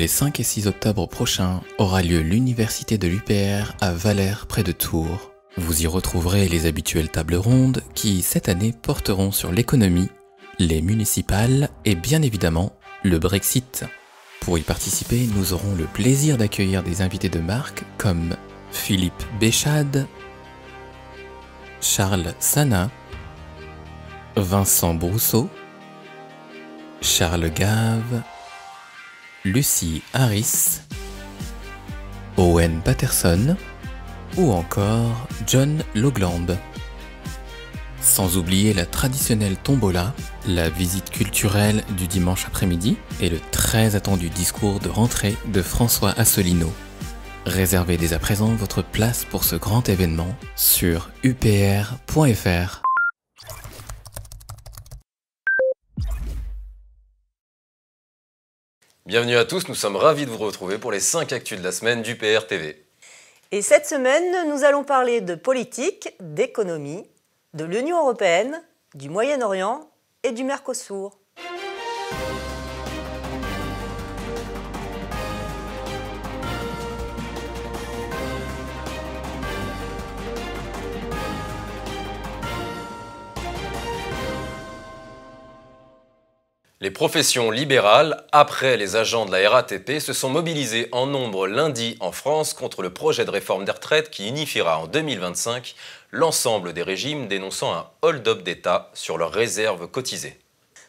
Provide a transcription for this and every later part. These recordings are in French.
Les 5 et 6 octobre prochains aura lieu l'université de l'UPR à Valère près de Tours. Vous y retrouverez les habituelles tables rondes qui, cette année, porteront sur l'économie, les municipales et bien évidemment le Brexit. Pour y participer, nous aurons le plaisir d'accueillir des invités de marque comme Philippe Béchade, Charles Sana, Vincent Brousseau, Charles Gave, Lucie Harris, Owen Patterson ou encore John Logland. Sans oublier la traditionnelle tombola, la visite culturelle du dimanche après-midi et le très attendu discours de rentrée de François Asselineau. Réservez dès à présent votre place pour ce grand événement sur upr.fr. Bienvenue à tous, nous sommes ravis de vous retrouver pour les 5 actus de la semaine du PRTV. Et cette semaine, nous allons parler de politique, d'économie, de l'Union européenne, du Moyen-Orient et du Mercosur. Les professions libérales, après les agents de la RATP, se sont mobilisées en nombre lundi en France contre le projet de réforme des retraites qui unifiera en 2025 l'ensemble des régimes dénonçant un hold-up d'État sur leurs réserves cotisées.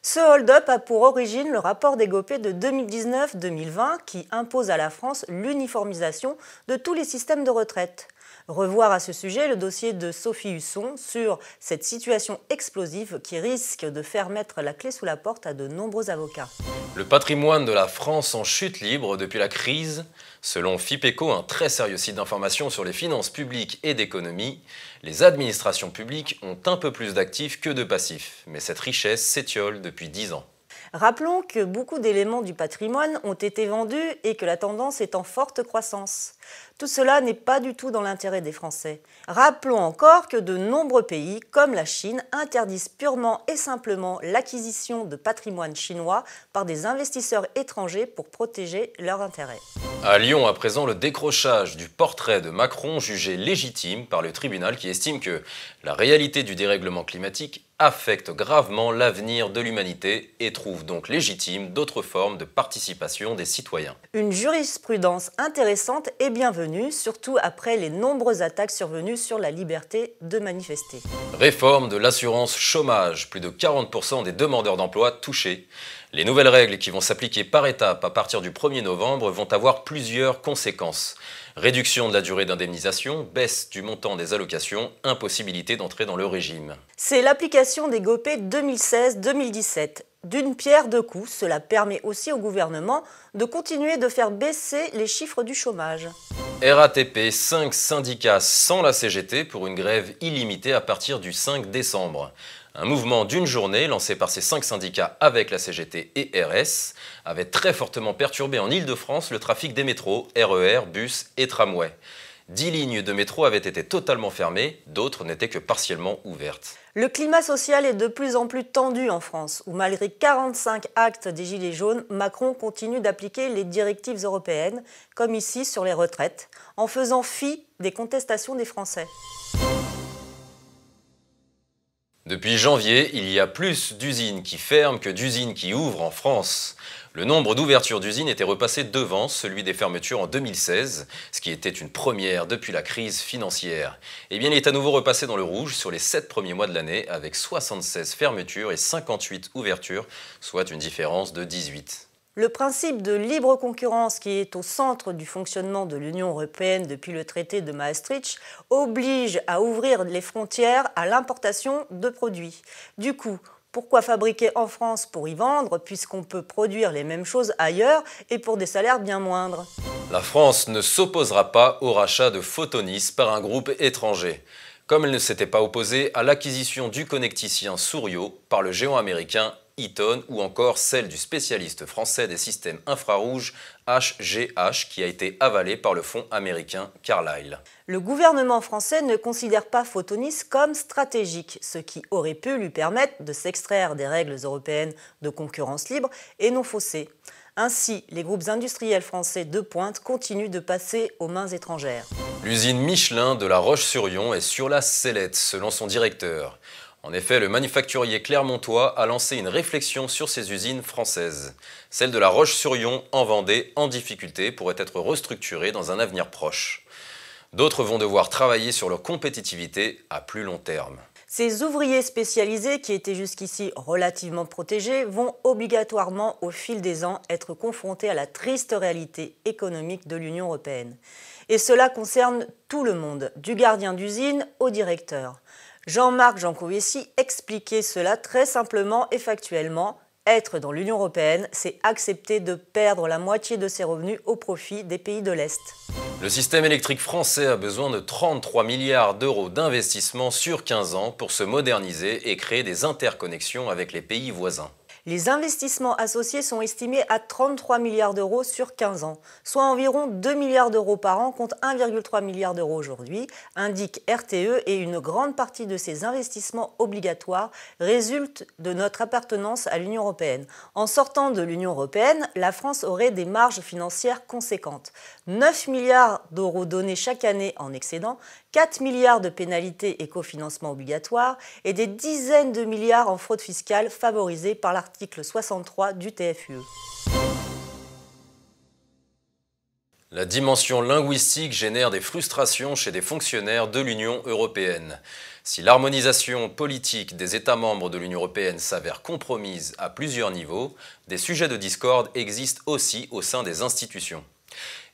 Ce hold-up a pour origine le rapport des GOPÉ de 2019-2020 qui impose à la France l'uniformisation de tous les systèmes de retraite revoir à ce sujet le dossier de Sophie Husson sur cette situation explosive qui risque de faire mettre la clé sous la porte à de nombreux avocats. Le patrimoine de la France en chute libre depuis la crise. Selon FIPECO, un très sérieux site d'information sur les finances publiques et d'économie, les administrations publiques ont un peu plus d'actifs que de passifs, mais cette richesse s'étiole depuis 10 ans. Rappelons que beaucoup d'éléments du patrimoine ont été vendus et que la tendance est en forte croissance. Tout cela n'est pas du tout dans l'intérêt des Français. Rappelons encore que de nombreux pays, comme la Chine, interdisent purement et simplement l'acquisition de patrimoine chinois par des investisseurs étrangers pour protéger leurs intérêts. À Lyon, à présent, le décrochage du portrait de Macron jugé légitime par le tribunal qui estime que la réalité du dérèglement climatique affecte gravement l'avenir de l'humanité et trouve donc légitime d'autres formes de participation des citoyens. Une jurisprudence intéressante et bienvenue, surtout après les nombreuses attaques survenues sur la liberté de manifester. Réforme de l'assurance chômage, plus de 40% des demandeurs d'emploi touchés. Les nouvelles règles qui vont s'appliquer par étapes à partir du 1er novembre vont avoir plusieurs conséquences. Réduction de la durée d'indemnisation, baisse du montant des allocations, impossibilité d'entrer dans le régime. C'est l'application des GOPÉ 2016-2017. D'une pierre deux coups, cela permet aussi au gouvernement de continuer de faire baisser les chiffres du chômage. RATP, 5 syndicats sans la CGT pour une grève illimitée à partir du 5 décembre. Un mouvement d'une journée lancé par ces cinq syndicats avec la CGT et RS avait très fortement perturbé en Ile-de-France le trafic des métros, RER, bus et tramways. Dix lignes de métro avaient été totalement fermées, d'autres n'étaient que partiellement ouvertes. Le climat social est de plus en plus tendu en France, où malgré 45 actes des Gilets jaunes, Macron continue d'appliquer les directives européennes, comme ici sur les retraites, en faisant fi des contestations des Français. Depuis janvier, il y a plus d'usines qui ferment que d'usines qui ouvrent en France. Le nombre d'ouvertures d'usines était repassé devant celui des fermetures en 2016, ce qui était une première depuis la crise financière. Eh bien, il est à nouveau repassé dans le rouge sur les 7 premiers mois de l'année, avec 76 fermetures et 58 ouvertures, soit une différence de 18. Le principe de libre concurrence qui est au centre du fonctionnement de l'Union européenne depuis le traité de Maastricht oblige à ouvrir les frontières à l'importation de produits. Du coup, pourquoi fabriquer en France pour y vendre puisqu'on peut produire les mêmes choses ailleurs et pour des salaires bien moindres? La France ne s'opposera pas au rachat de Photonis par un groupe étranger, comme elle ne s'était pas opposée à l'acquisition du connecticien Sourio par le géant américain Eaton ou encore celle du spécialiste français des systèmes infrarouges HGH qui a été avalé par le fonds américain Carlyle. Le gouvernement français ne considère pas Photonis comme stratégique, ce qui aurait pu lui permettre de s'extraire des règles européennes de concurrence libre et non faussée. Ainsi, les groupes industriels français de pointe continuent de passer aux mains étrangères. L'usine Michelin de La Roche-sur-Yon est sur la sellette, selon son directeur. En effet, le manufacturier clermontois a lancé une réflexion sur ces usines françaises. Celle de La Roche-sur-Yon en Vendée, en difficulté, pourrait être restructurée dans un avenir proche. D'autres vont devoir travailler sur leur compétitivité à plus long terme. Ces ouvriers spécialisés, qui étaient jusqu'ici relativement protégés, vont obligatoirement, au fil des ans, être confrontés à la triste réalité économique de l'Union européenne. Et cela concerne tout le monde, du gardien d'usine au directeur. Jean-Marc Jancovici expliquait cela très simplement et factuellement. Être dans l'Union européenne, c'est accepter de perdre la moitié de ses revenus au profit des pays de l'Est. Le système électrique français a besoin de 33 milliards d'euros d'investissement sur 15 ans pour se moderniser et créer des interconnexions avec les pays voisins. Les investissements associés sont estimés à 33 milliards d'euros sur 15 ans, soit environ 2 milliards d'euros par an contre 1,3 milliard d'euros aujourd'hui, indique RTE, et une grande partie de ces investissements obligatoires résulte de notre appartenance à l'Union européenne. En sortant de l'Union européenne, la France aurait des marges financières conséquentes. 9 milliards d'euros donnés chaque année en excédent, 4 milliards de pénalités et cofinancements obligatoires et des dizaines de milliards en fraude fiscale favorisée par l'article 63 du TFUE. La dimension linguistique génère des frustrations chez des fonctionnaires de l'Union européenne. Si l'harmonisation politique des États membres de l'Union européenne s'avère compromise à plusieurs niveaux, des sujets de discorde existent aussi au sein des institutions.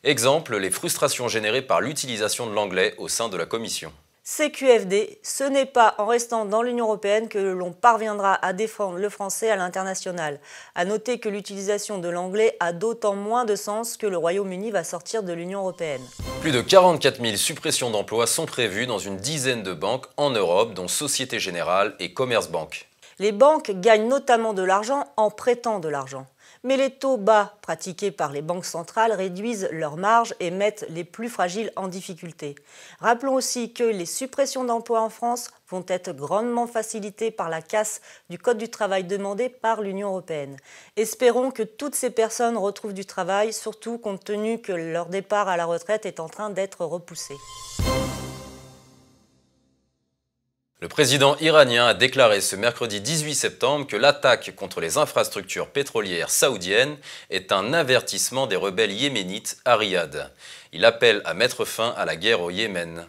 Exemple, les frustrations générées par l'utilisation de l'anglais au sein de la Commission. CQFD, ce n'est pas en restant dans l'Union européenne que l'on parviendra à défendre le français à l'international. À noter que l'utilisation de l'anglais a d'autant moins de sens que le Royaume-Uni va sortir de l'Union européenne. Plus de 44 000 suppressions d'emplois sont prévues dans une dizaine de banques en Europe, dont Société Générale et Commerce Bank. Les banques gagnent notamment de l'argent en prêtant de l'argent. Mais les taux bas pratiqués par les banques centrales réduisent leurs marges et mettent les plus fragiles en difficulté. Rappelons aussi que les suppressions d'emplois en France vont être grandement facilitées par la casse du Code du travail demandé par l'Union européenne. Espérons que toutes ces personnes retrouvent du travail, surtout compte tenu que leur départ à la retraite est en train d'être repoussé. Le président iranien a déclaré ce mercredi 18 septembre que l'attaque contre les infrastructures pétrolières saoudiennes est un avertissement des rebelles yéménites à Riyad. Il appelle à mettre fin à la guerre au Yémen.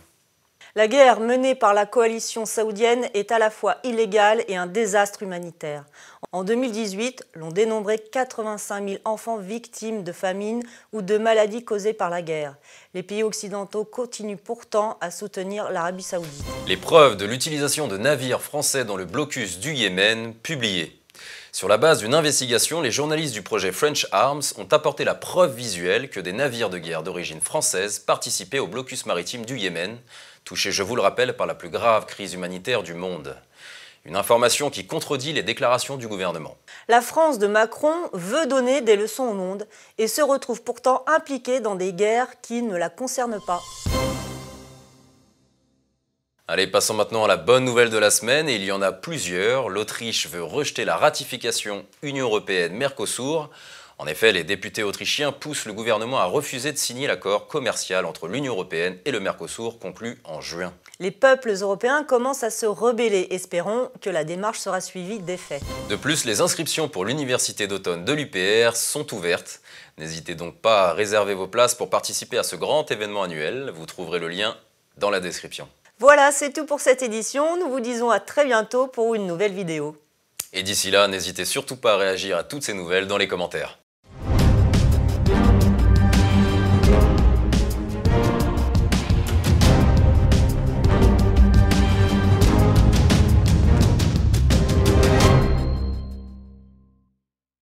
La guerre menée par la coalition saoudienne est à la fois illégale et un désastre humanitaire. En 2018, l'on dénombrait 85 000 enfants victimes de famine ou de maladies causées par la guerre. Les pays occidentaux continuent pourtant à soutenir l'Arabie saoudite. Les preuves de l'utilisation de navires français dans le blocus du Yémen, publiées. Sur la base d'une investigation, les journalistes du projet French Arms ont apporté la preuve visuelle que des navires de guerre d'origine française participaient au blocus maritime du Yémen, touché, je vous le rappelle, par la plus grave crise humanitaire du monde. Une information qui contredit les déclarations du gouvernement. La France de Macron veut donner des leçons au monde et se retrouve pourtant impliquée dans des guerres qui ne la concernent pas. Allez, passons maintenant à la bonne nouvelle de la semaine, et il y en a plusieurs. L'Autriche veut rejeter la ratification Union européenne-Mercosur. En effet, les députés autrichiens poussent le gouvernement à refuser de signer l'accord commercial entre l'Union européenne et le Mercosur conclu en juin. Les peuples européens commencent à se rebeller. Espérons que la démarche sera suivie d'effet. De plus, les inscriptions pour l'université d'automne de l'UPR sont ouvertes. N'hésitez donc pas à réserver vos places pour participer à ce grand événement annuel. Vous trouverez le lien dans la description. Voilà, c'est tout pour cette édition. Nous vous disons à très bientôt pour une nouvelle vidéo. Et d'ici là, n'hésitez surtout pas à réagir à toutes ces nouvelles dans les commentaires.